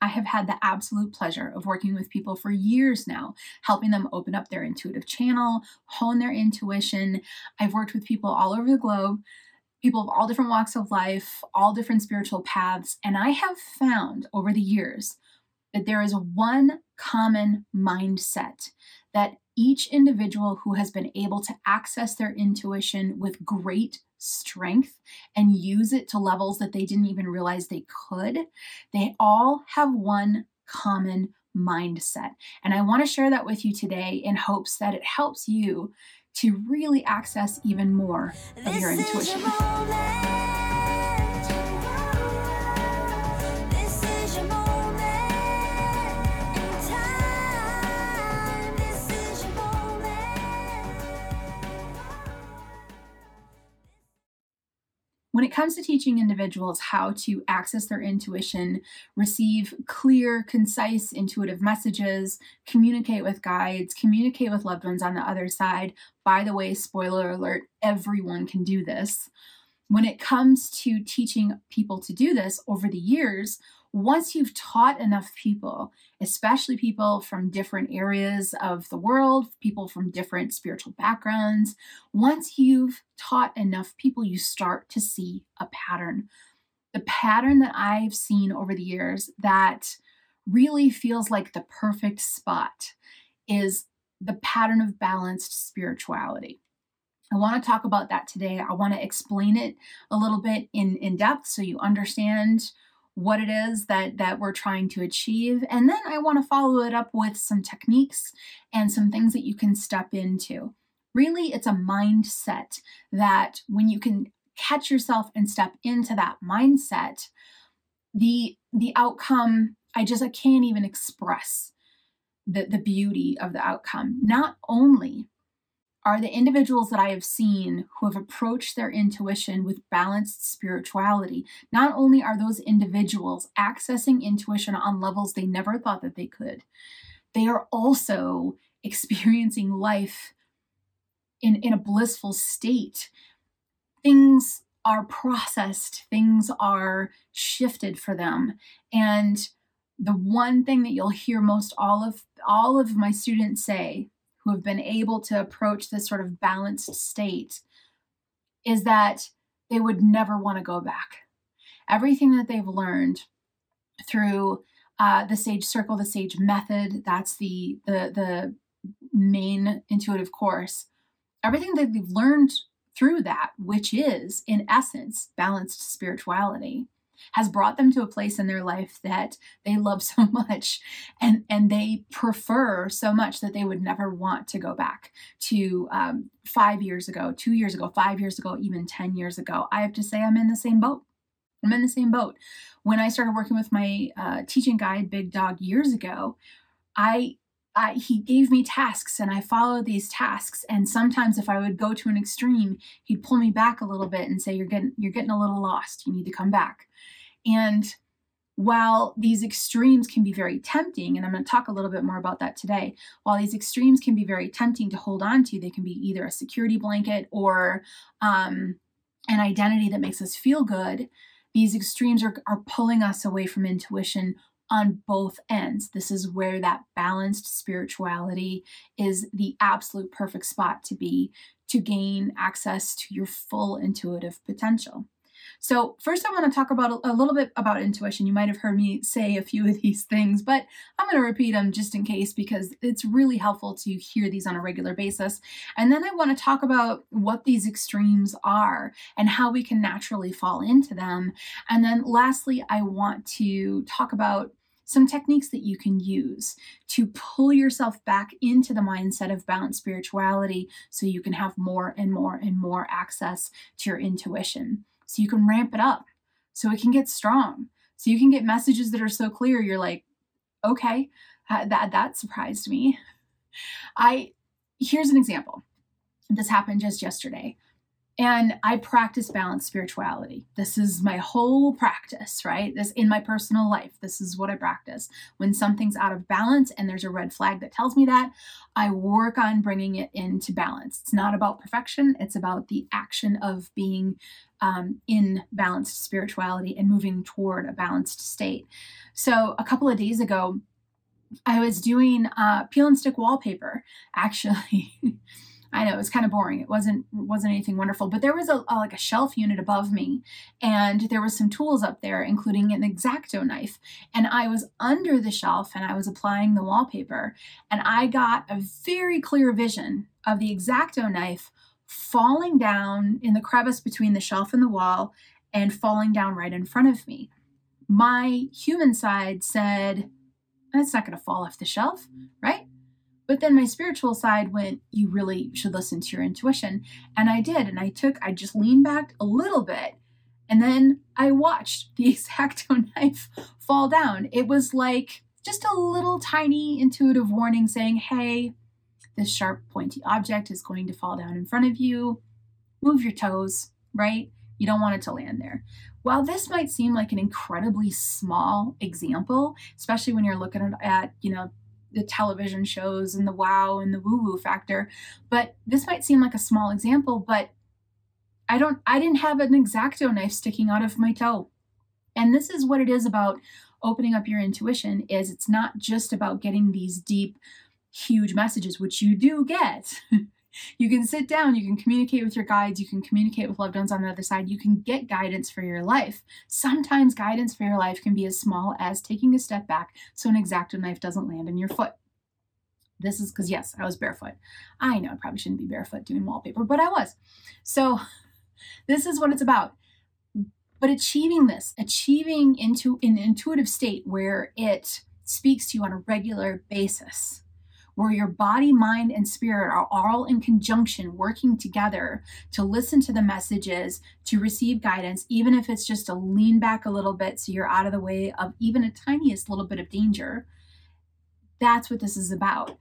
I have had the absolute pleasure of working with people for years now, helping them open up their intuitive channel, hone their intuition. I've worked with people all over the globe, people of all different walks of life, all different spiritual paths, and I have found over the years that there is one common mindset that each individual who has been able to access their intuition with great strength and use it to levels that they didn't even realize they could, they all have one common mindset. And I want to share that with you today in hopes that it helps you to really access even more of your intuition. When it comes to teaching individuals how to access their intuition, receive clear, concise, intuitive messages, communicate with guides, communicate with loved ones on the other side, by the way, spoiler alert, everyone can do this. When it comes to teaching people to do this over the years, once you've taught enough people, especially people from different areas of the world, people from different spiritual backgrounds, once you've taught enough people, you start to see a pattern. The pattern that I've seen over the years that really feels like the perfect spot is the pattern of balanced spirituality. I want to talk about that today. I want to explain it a little bit in, in depth so you understand what it is that that we're trying to achieve. And then i want to follow it up with some techniques and some things that you can step into. Really it's a mindset that when you can catch yourself and step into that mindset the the outcome i just i can't even express the the beauty of the outcome. Not only are the individuals that I have seen who have approached their intuition with balanced spirituality. Not only are those individuals accessing intuition on levels they never thought that they could, they are also experiencing life in, in a blissful state. Things are processed, things are shifted for them. And the one thing that you'll hear most all of all of my students say who have been able to approach this sort of balanced state is that they would never want to go back. Everything that they've learned through uh, the Sage Circle, the Sage Method, that's the, the, the main intuitive course. Everything that they've learned through that, which is in essence balanced spirituality, has brought them to a place in their life that they love so much and and they prefer so much that they would never want to go back to um, five years ago two years ago five years ago even 10 years ago i have to say i'm in the same boat i'm in the same boat when i started working with my uh, teaching guide big dog years ago i I, he gave me tasks and I followed these tasks. And sometimes if I would go to an extreme, he'd pull me back a little bit and say, you're getting, you're getting a little lost. You need to come back. And while these extremes can be very tempting, and I'm going to talk a little bit more about that today, while these extremes can be very tempting to hold on to, they can be either a security blanket or um, an identity that makes us feel good. These extremes are, are pulling us away from intuition on both ends. This is where that balanced spirituality is the absolute perfect spot to be to gain access to your full intuitive potential. So, first, I want to talk about a, little bit about intuition. You might have heard me say a few of these things, but I'm going to repeat them just in case because it's really helpful to hear these on a regular basis. And then I want to talk about what these extremes are and how we can naturally fall into them. And then, lastly, I want to talk about some techniques that you can use to pull yourself back into the mindset of balanced spirituality so you can have more and more and more access to your intuition so you can ramp it up so it can get strong. So you can get messages that are so clear you're like okay that that surprised me. I here's an example. This happened just yesterday and i practice balanced spirituality. This is my whole practice right? This in my personal life this is what i practice. When something's out of balance and there's a red flag that tells me that i work on bringing it into balance. It's not about perfection it's about the action of being um, in balanced spirituality and moving toward a balanced state. So, a couple of days ago, I was doing uh, peel and stick wallpaper. Actually, I know it was kind of boring. It wasn't wasn't anything wonderful, but there was a, a, like a shelf unit above me, and there was some tools up there, including an exacto knife. And I was under the shelf, and I was applying the wallpaper, and I got a very clear vision of the exacto knife falling down in the crevice between the shelf and the wall, and falling down right in front of me. My human side said, "That's not going to fall off the shelf, right?" But then my spiritual side went, you really should listen to your intuition. And I did. And I took, I just leaned back a little bit. And then I watched the exacto knife fall down. It was like just a little tiny intuitive warning saying, hey, this sharp, pointy object is going to fall down in front of you. Move your toes, right? You don't want it to land there. While this might seem like an incredibly small example, especially when you're looking at, you know, the television shows and the wow and the woo woo factor. But this might seem like a small example, but I don't I didn't have an exacto knife sticking out of my toe. And this is what it is about opening up your intuition is it's not just about getting these deep huge messages which you do get. you can sit down, you can communicate with your guides, you can communicate with loved ones on the other side, you can get guidance for your life. Sometimes guidance for your life can be as small as taking a step back so an exacto knife doesn't land in your foot. This is because, yes, I was barefoot. I know I probably shouldn't be barefoot doing wallpaper, but I was. So, this is what it's about. But achieving this, achieving into an intuitive state where it speaks to you on a regular basis where your body, mind, and spirit are all in conjunction, working together to listen to the messages, to receive guidance, even if it's just to lean back a little bit so you're out of the way of even a tiniest little bit of danger. That's what this is about.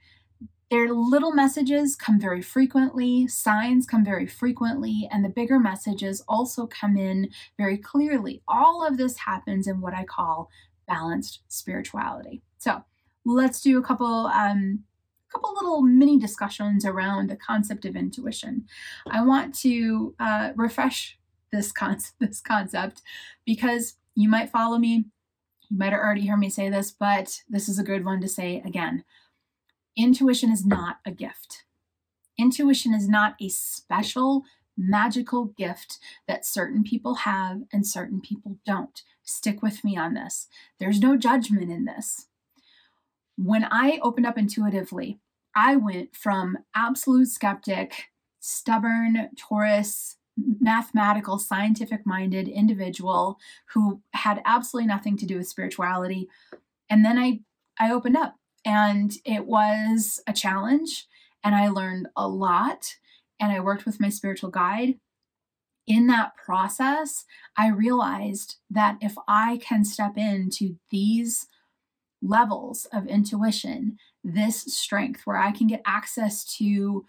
Their little messages come very frequently, signs come very frequently, and the bigger messages also come in very clearly. All of this happens in what I call balanced spirituality. So let's do a couple um, couple little mini discussions around the concept of intuition. I want to uh, refresh this concept, this concept because you might follow me. You might have already heard me say this, but this is a good one to say again. Intuition is not a gift. Intuition is not a special magical gift that certain people have and certain people don't. Stick with me on this. There's no judgment in this. When I opened up intuitively, I went from absolute skeptic, stubborn Taurus, mathematical, scientific minded individual who had absolutely nothing to do with spirituality. And then I, I opened up and it was a challenge and I learned a lot and I worked with my spiritual guide. In that process, I realized that if I can step into these levels of intuition, this strength where I can get access to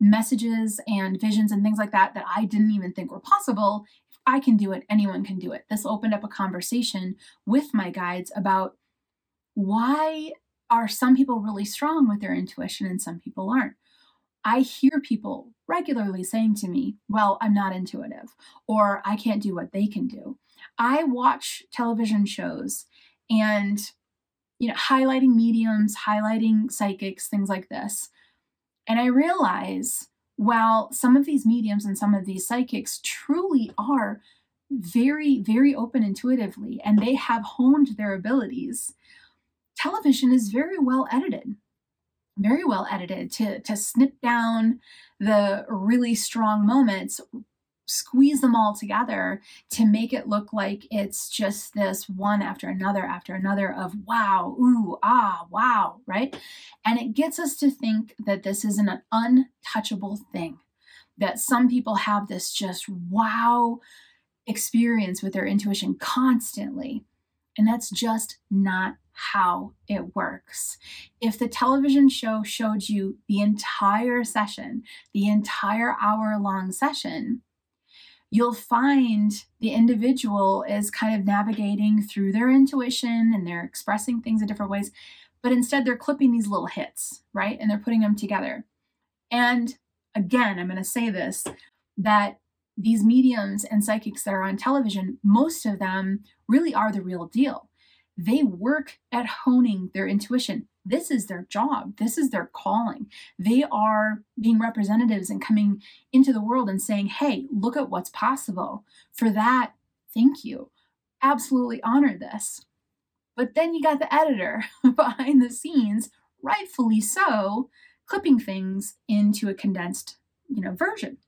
messages and visions and things like that that I didn't even think were possible. If I can do it, anyone can do it. This opened up a conversation with my guides about why are some people really strong with their intuition and some people aren't. I hear people regularly saying to me, Well, I'm not intuitive, or I can't do what they can do. I watch television shows and you know, highlighting mediums, highlighting psychics, things like this. And I realize while some of these mediums and some of these psychics truly are very, very open intuitively and they have honed their abilities, television is very well edited. Very well edited to, to snip down the really strong moments squeeze them all together to make it look like it's just this one after another after another of wow, ooh, ah, wow, right? And it gets us to think that this is an untouchable thing, that some people have this just wow experience with their intuition constantly. And that's just not how it works. If the television show showed you the entire session, the entire hour long session, you'll find the individual is kind of navigating through their intuition and they're expressing things in different ways, but instead they're clipping these little hits, right? And they're putting them together. And again, I'm going to say this that these mediums and psychics that are on television, most of them really are the real deal. They work at honing their intuition. This is their job. This is their calling. They are being representatives and coming into the world and saying, hey, look at what's possible. For that, thank you. Absolutely honor this. But then you got the editor behind the scenes, rightfully so, clipping things into a condensed, you know, version.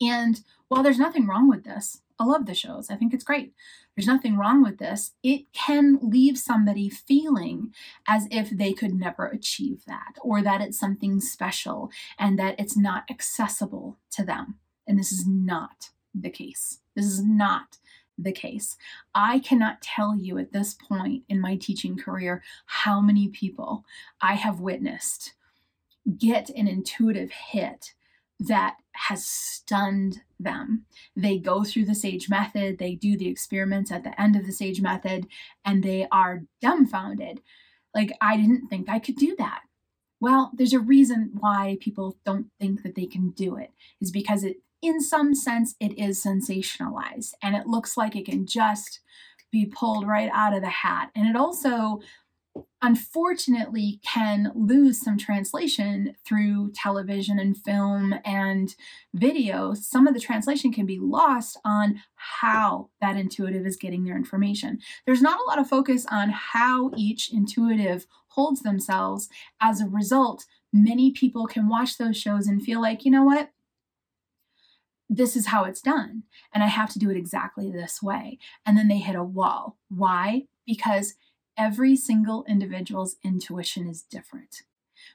And while there's nothing wrong with this, I love the shows. I think it's great. There's nothing wrong with this. It can leave somebody feeling as if they could never achieve that or that it's something special and that it's not accessible to them. And this is not the case. This is not the case. I cannot tell you at this point in my teaching career how many people I have witnessed get an intuitive hit that has stunned them. They go through the SAGE method, they do the experiments at the end of the SAGE method, and they are dumbfounded. Like, I didn't think I could do that. Well, there's a reason why people don't think that they can do it, is because it, in some sense, it is sensationalized and it looks like it can just be pulled right out of the hat. And it also unfortunately can lose some translation through television and film and video. Some of the translation can be lost on how that intuitive is getting their information. There's not a lot of focus on how each intuitive holds themselves. As a result, many people can watch those shows and feel like, you know what? This is how it's done. And I have to do it exactly this way. And then they hit a wall. Why? Because every single individual's intuition is different.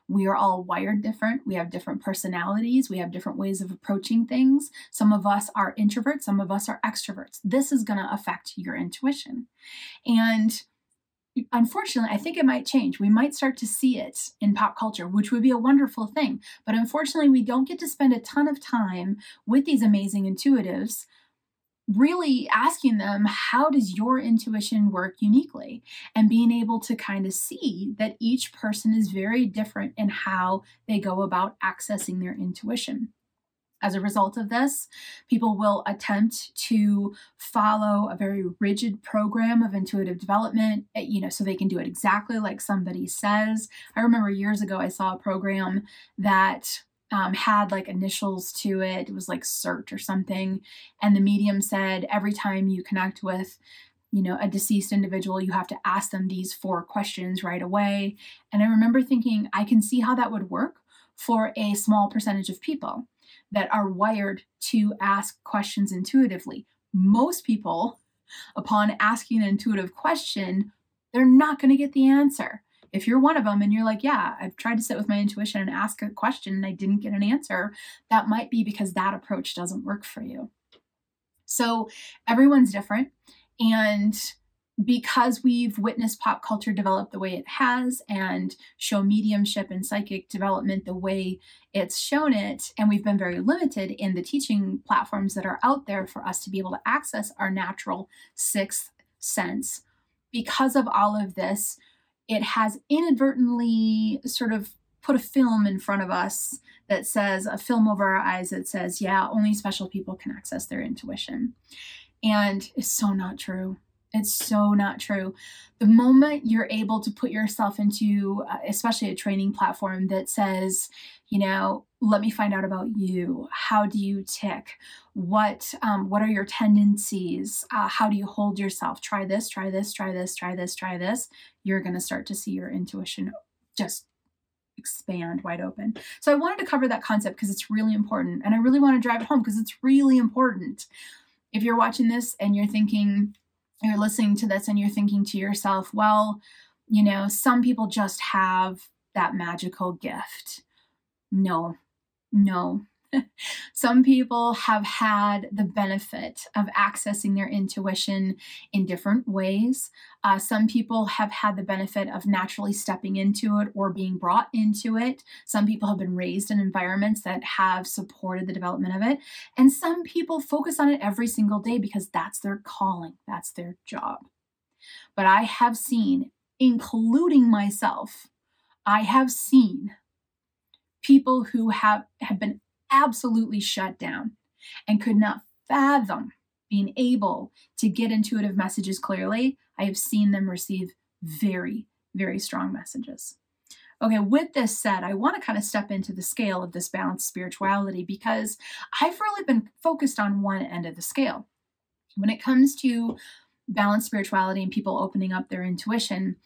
We are all wired different. We have different personalities. We have different ways of approaching things. Some of us are introverts, some of us are extroverts. This is going to affect your intuition. And unfortunately, I think it might change. We might start to see it in pop culture, which would be a wonderful thing. But unfortunately, we don't get to spend a ton of time with these amazing intuitives really asking them how does your intuition work uniquely? And being able to kind of see that each person is very different in how they go about accessing their intuition. As a result of this people will attempt to follow a very rigid program of intuitive development eh, you know so they can do it exactly like somebody says. I remember years ago i saw a program that um, had like initials to it. It was like CERT or something. And the medium said every time you connect with, you know, a deceased individual, you have to ask them these four questions right away. And I remember thinking, I can see how that would work for a small percentage of people that are wired to ask questions intuitively. Most people, upon asking an intuitive question, they're not going to get the answer if you're one of them and you're like, yeah, I've tried to sit with my intuition and ask a question and I didn't get an answer, that might be because that approach doesn't work for you. So everyone's different. And because we've witnessed pop culture develop the way it has and show mediumship and psychic development the way it's shown it, and we've been very limited in the teaching platforms that are out there for us to be able to access our natural sixth sense. Because of all of this, it has inadvertently sort of put a film in front of us that says a film over our eyes that says, yeah, only special people can access their intuition. And it's so not true. It's so not true. The moment you're able to put yourself into, uh, especially a training platform that says, you know, let me find out about you. How do you tick? What um, what are your tendencies? Uh, how do you hold yourself? Try this. Try this. Try this. Try this. Try this. You're going to start to see your intuition just expand wide open. So I wanted to cover that concept because it's really important, and I really want to drive it home because it's really important. If you're watching this and you're thinking, you're listening to this and you're thinking to yourself, well, you know, some people just have that magical gift. No, no. Some people have had the benefit of accessing their intuition in different ways. Uh, some people have had the benefit of naturally stepping into it or being brought into it. Some people have been raised in environments that have supported the development of it. And some people focus on it every single day because that's their calling, that's their job. But I have seen, including myself, I have seen people who have, have been absolutely shut down and could not fathom being able to get intuitive messages clearly, I have seen them receive very, very strong messages. Okay, with this said, I want to kind of step into the scale of this balanced spirituality because I've really been focused on one end of the scale. When it comes to balanced spirituality and people opening up their intuition,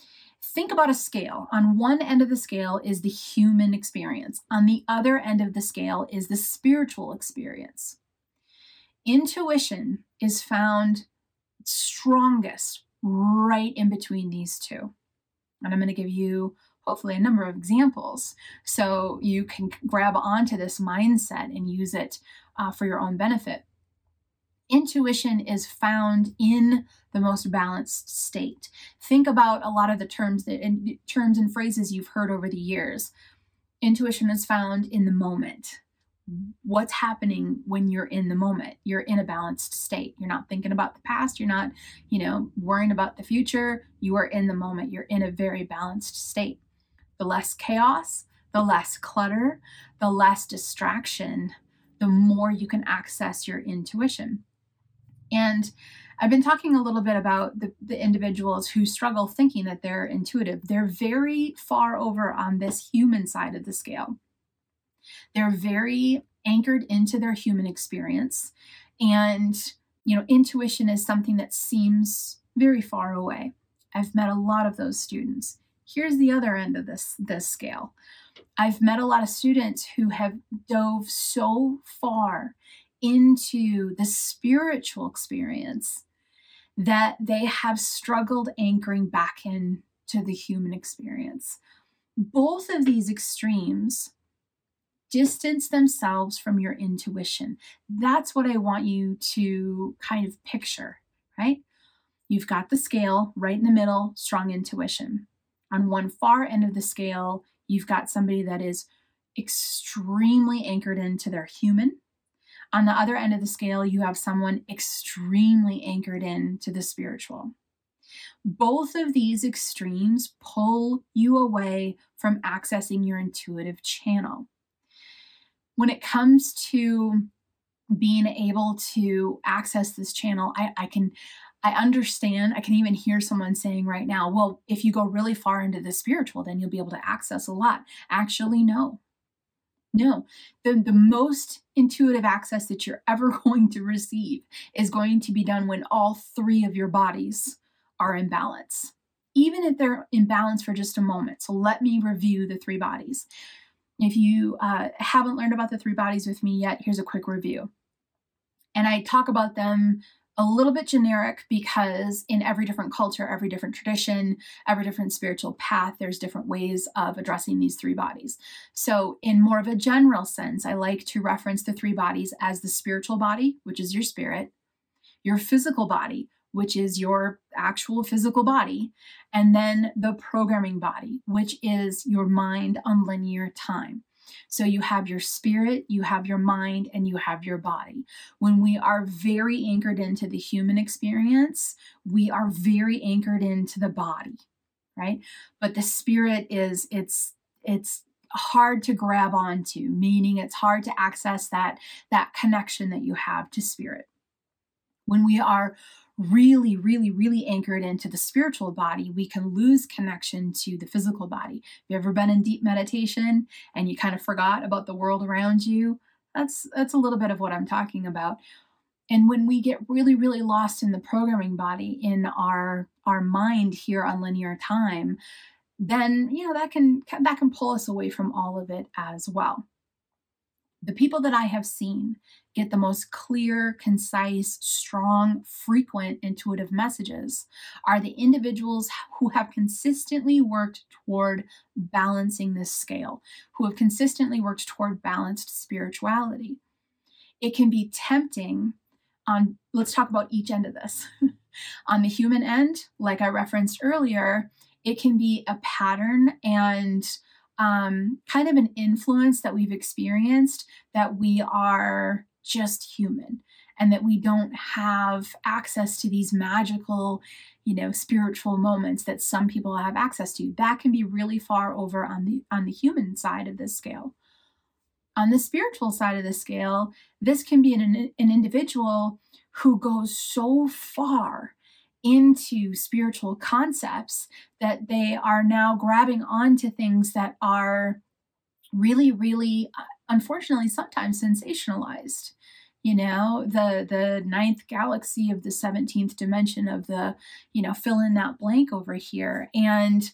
think about a scale. On one end of the scale is the human experience, on the other end of the scale is the spiritual experience. Intuition is found strongest right in between these two. And I'm going to give you hopefully a number of examples so you can grab onto this mindset and use it uh, for your own benefit. Intuition is found in the most balanced state. Think about a lot of the terms that terms and phrases you've heard over the years. Intuition is found in the moment. What's happening when you're in the moment? You're in a balanced state. You're not thinking about the past. You're not you know worrying about the future. You are in the moment. You're in a very balanced state. The less chaos the less clutter the less distraction the more you can access your intuition and I've been talking a little bit about the, the, individuals who struggle thinking that they're intuitive. They're very far over on this human side of the scale. They're very anchored into their human experience. And, you know, intuition is something that seems very far away. I've met a lot of those students. Here's the other end of this, this scale. I've met a lot of students who have dove so far into the spiritual experience that they have struggled anchoring back in to the human experience. Both of these extremes distance themselves from your intuition. That's what I want you to kind of picture, right? You've got the scale right in the middle, strong intuition. On one far end of the scale, you've got somebody that is extremely anchored into their human. On the other end of the scale, you have someone extremely anchored in to the spiritual. Both of these extremes pull you away from accessing your intuitive channel when it comes to being able to access this channel, I, I can I understand, I can even hear someone saying right now, well, if you go really far into the spiritual, then you'll be able to access a lot. Actually, no. No, the, the most intuitive access that you're ever going to receive is going to be done when all three of your bodies are in balance, even if they're in balance for just a moment. So let me review the three bodies. If you uh, haven't learned about the three bodies with me yet, here's a quick review. And I talk about them a little bit generic because in every different culture, every different tradition, every different spiritual path, there's different ways of addressing these three bodies. So, in more of a general sense, I like to reference the three bodies as the spiritual body, which is your spirit, your physical body, which is your actual physical body, and then the programming body, which is your mind on linear time. So you have your spirit, you have your mind, and you have your body. When we are very anchored into the human experience, we are very anchored into the body, right? But the spirit is it's it's hard to grab onto, meaning it's hard to access that that connection that you have to spirit. When we are really, really, really anchored into the spiritual body, we can lose connection to the physical body. Have you ever been in deep meditation and you kind of forgot about the world around you? That's that's a little bit of what I'm talking about. And when we get really, really lost in the programming body, in our our mind here on linear time, then you know that can that can pull us away from all of it as well. The people that I have seen get the most clear, concise, strong, frequent intuitive messages are the individuals who have consistently worked toward balancing this scale, who have consistently worked toward balanced spirituality. It can be tempting on, let's talk about each end of this. on the human end, like I referenced earlier, it can be a pattern and um, kind of an influence that we've experienced that we are just human and that we don't have access to these magical you know spiritual moments that some people have access to. That can be really far over on the on the human side of this scale. On the spiritual side of the scale, this can be an, an individual who goes so far into spiritual concepts that they are now grabbing onto things that are really, really, uh, unfortunately, sometimes sensationalized. You know, the the ninth galaxy of the 17th dimension of the, you know, fill in that blank over here. And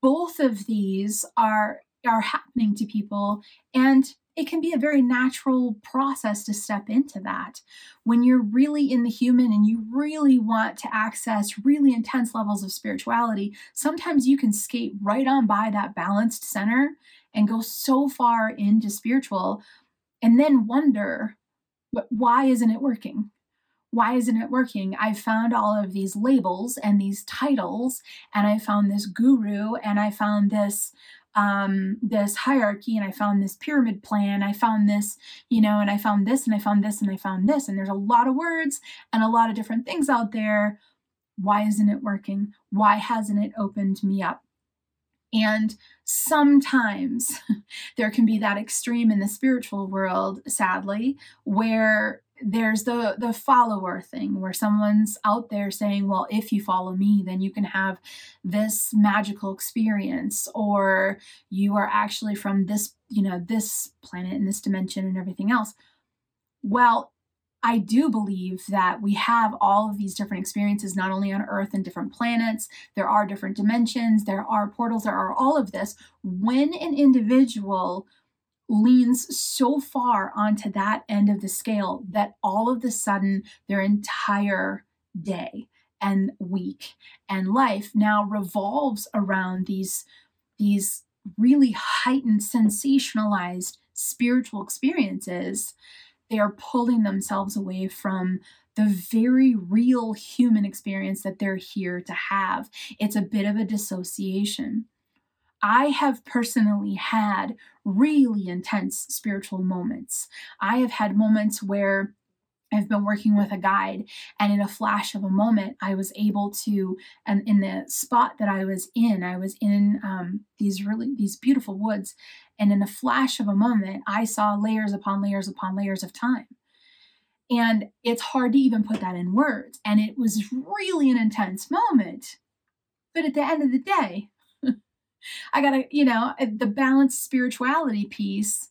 both of these are are happening to people and it can be a very natural process to step into that. When you're really in the human and you really want to access really intense levels of spirituality, sometimes you can skate right on by that balanced center and go so far into spiritual and then wonder, but why isn't it working? Why isn't it working? I found all of these labels and these titles, and I found this guru, and I found this um, this hierarchy and I found this pyramid plan. I found this, you know, and I found this and I found this and I found this. And there's a lot of words and a lot of different things out there. Why isn't it working? Why hasn't it opened me up? And sometimes there can be that extreme in the spiritual world, sadly, where there's the the follower thing where someone's out there saying well if you follow me then you can have this magical experience or you are actually from this you know this planet and this dimension and everything else well I do believe that we have all of these different experiences, not only on Earth and different planets, there are different dimensions, there are portals, there are all of this. When an individual leans so far onto that end of the scale that all of the sudden their entire day and week and life now revolves around these these really heightened sensationalized spiritual experiences. They are pulling themselves away from the very real human experience that they're here to have. It's a bit of a dissociation I have personally had really intense spiritual moments. I have had moments where I've been working with a guide, and in a flash of a moment, I was able to, and in the spot that I was in, I was in um, these really these beautiful woods, and in a flash of a moment, I saw layers upon layers upon layers of time, and it's hard to even put that in words. And it was really an intense moment, but at the end of the day, I gotta, you know, eh, the balanced spirituality piece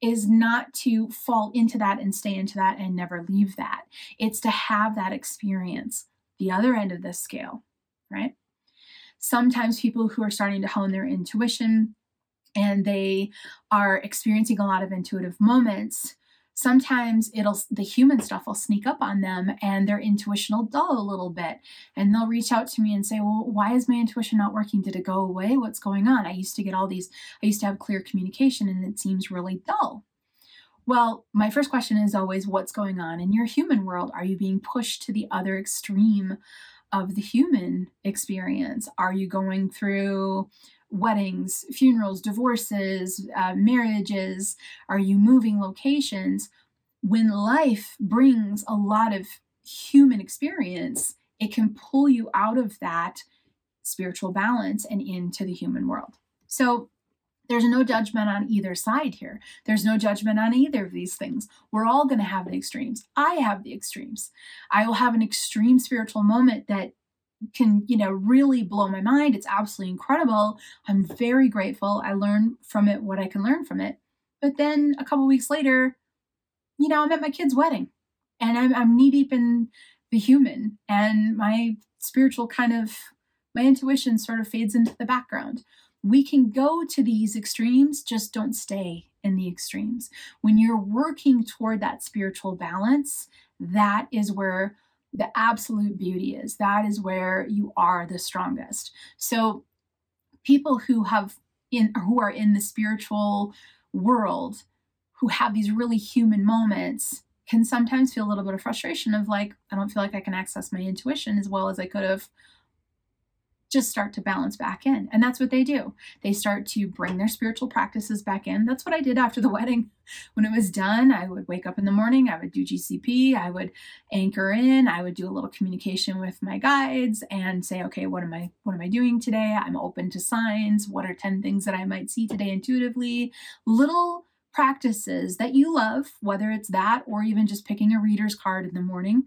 is not to fall into that and stay into that and never leave that. It's to have that experience, the other end of this scale, right? Sometimes people who are starting to hone their intuition and they are experiencing a lot of intuitive moments sometimes it'll the human stuff will sneak up on them and their intuition will dull a little bit. And they'll reach out to me and say well why is my intuition not working? Did it go away? What's going on? I used to get all these i used to have clear communication and it seems really dull. Well my first question is always what's going on in your human world? Are you being pushed to the other extreme of the human experience are you going through weddings, funerals, divorces, uh, marriages? Are you moving locations? When life brings a lot of human experience, it can pull you out of that spiritual balance and into the human world. So there's no judgment on either side here. There's no judgment on either of these things. We're all going to have the extremes. I have the extremes. I will have an extreme spiritual moment that can you know really blow my mind it's absolutely incredible i'm very grateful i learn from it what i can learn from it but then a couple weeks later you know i'm at my kid's wedding and i'm, I'm knee deep in the human and my spiritual kind of my intuition sort of fades into the background we can go to these extremes just don't stay in the extremes when you're working toward that spiritual balance that is where the absolute beauty is. That is where you are the strongest. So people who have in who are in the spiritual world who have these really human moments can sometimes feel a little bit of frustration of like I don't feel like I can access my intuition as well as I could have just start to balance back in. And that's what they do. They start to bring their spiritual practices back in. That's what I did after the wedding. When it was done, I would wake up in the morning, I would do GCP, I would anchor in, I would do a little communication with my guides and say, okay, what am I what am I doing today? I'm open to signs. What are 10 things that I might see today intuitively? Little practices that you love, whether it's that or even just picking a reader's card in the morning,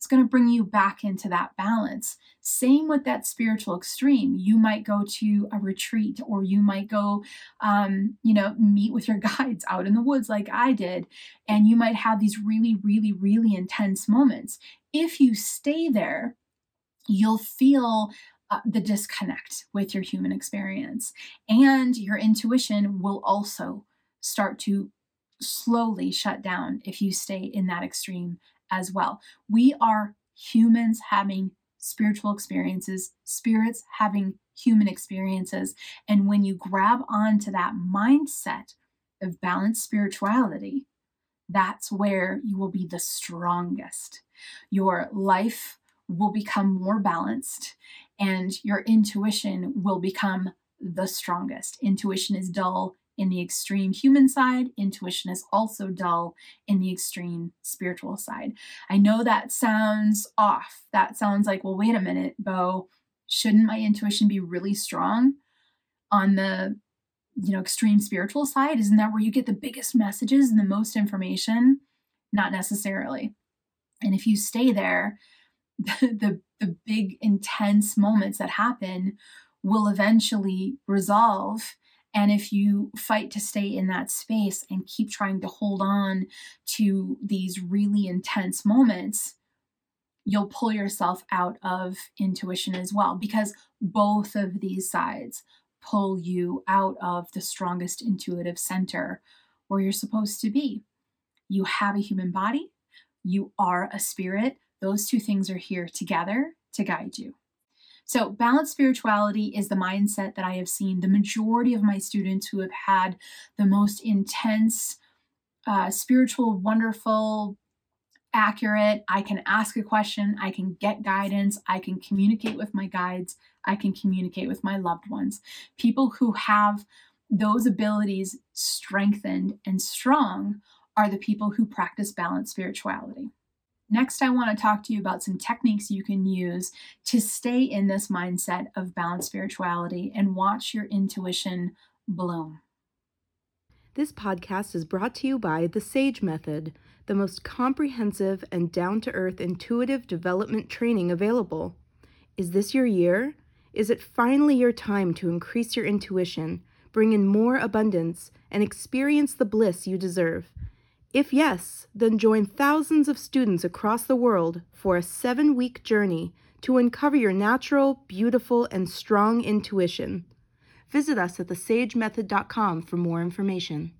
it's going to bring you back into that balance. Same with that spiritual extreme. You might go to a retreat or you might go, um, you know, meet with your guides out in the woods like I did. And you might have these really, really, really intense moments. If you stay there, you'll feel uh, the disconnect with your human experience. And your intuition will also start to slowly shut down if you stay in that extreme as well. We are humans having spiritual experiences, spirits having human experiences. And when you grab onto that mindset of balanced spirituality, that's where you will be the strongest. Your life will become more balanced and your intuition will become the strongest. Intuition is dull in the extreme human side, intuition is also dull in the extreme spiritual side. I know that sounds off. That sounds like, well, wait a minute, Bo, shouldn't my intuition be really strong on the you know extreme spiritual side isn't that where you get the biggest messages and the most information not necessarily and if you stay there the, the, the big intense moments that happen will eventually resolve and if you fight to stay in that space and keep trying to hold on to these really intense moments, you'll pull yourself out of intuition as well, because both of these sides pull you out of the strongest intuitive center where you're supposed to be. You have a human body, you are a spirit. Those two things are here together to guide you. So, balanced spirituality is the mindset that I have seen the majority of my students who have had the most intense, uh, spiritual, wonderful, accurate. I can ask a question, I can get guidance, I can communicate with my guides, I can communicate with my loved ones. People who have those abilities strengthened and strong are the people who practice balanced spirituality. Next, I want to talk to you about some techniques you can use to stay in this mindset of balanced spirituality and watch your intuition bloom. This podcast is brought to you by the SAGE Method, the most comprehensive and down to earth intuitive development training available. Is this your year? Is it finally your time to increase your intuition, bring in more abundance, and experience the bliss you deserve? If yes, then join thousands of students across the world for a seven week journey to uncover your natural, beautiful, and strong intuition. Visit us at thesagemethod.com for more information.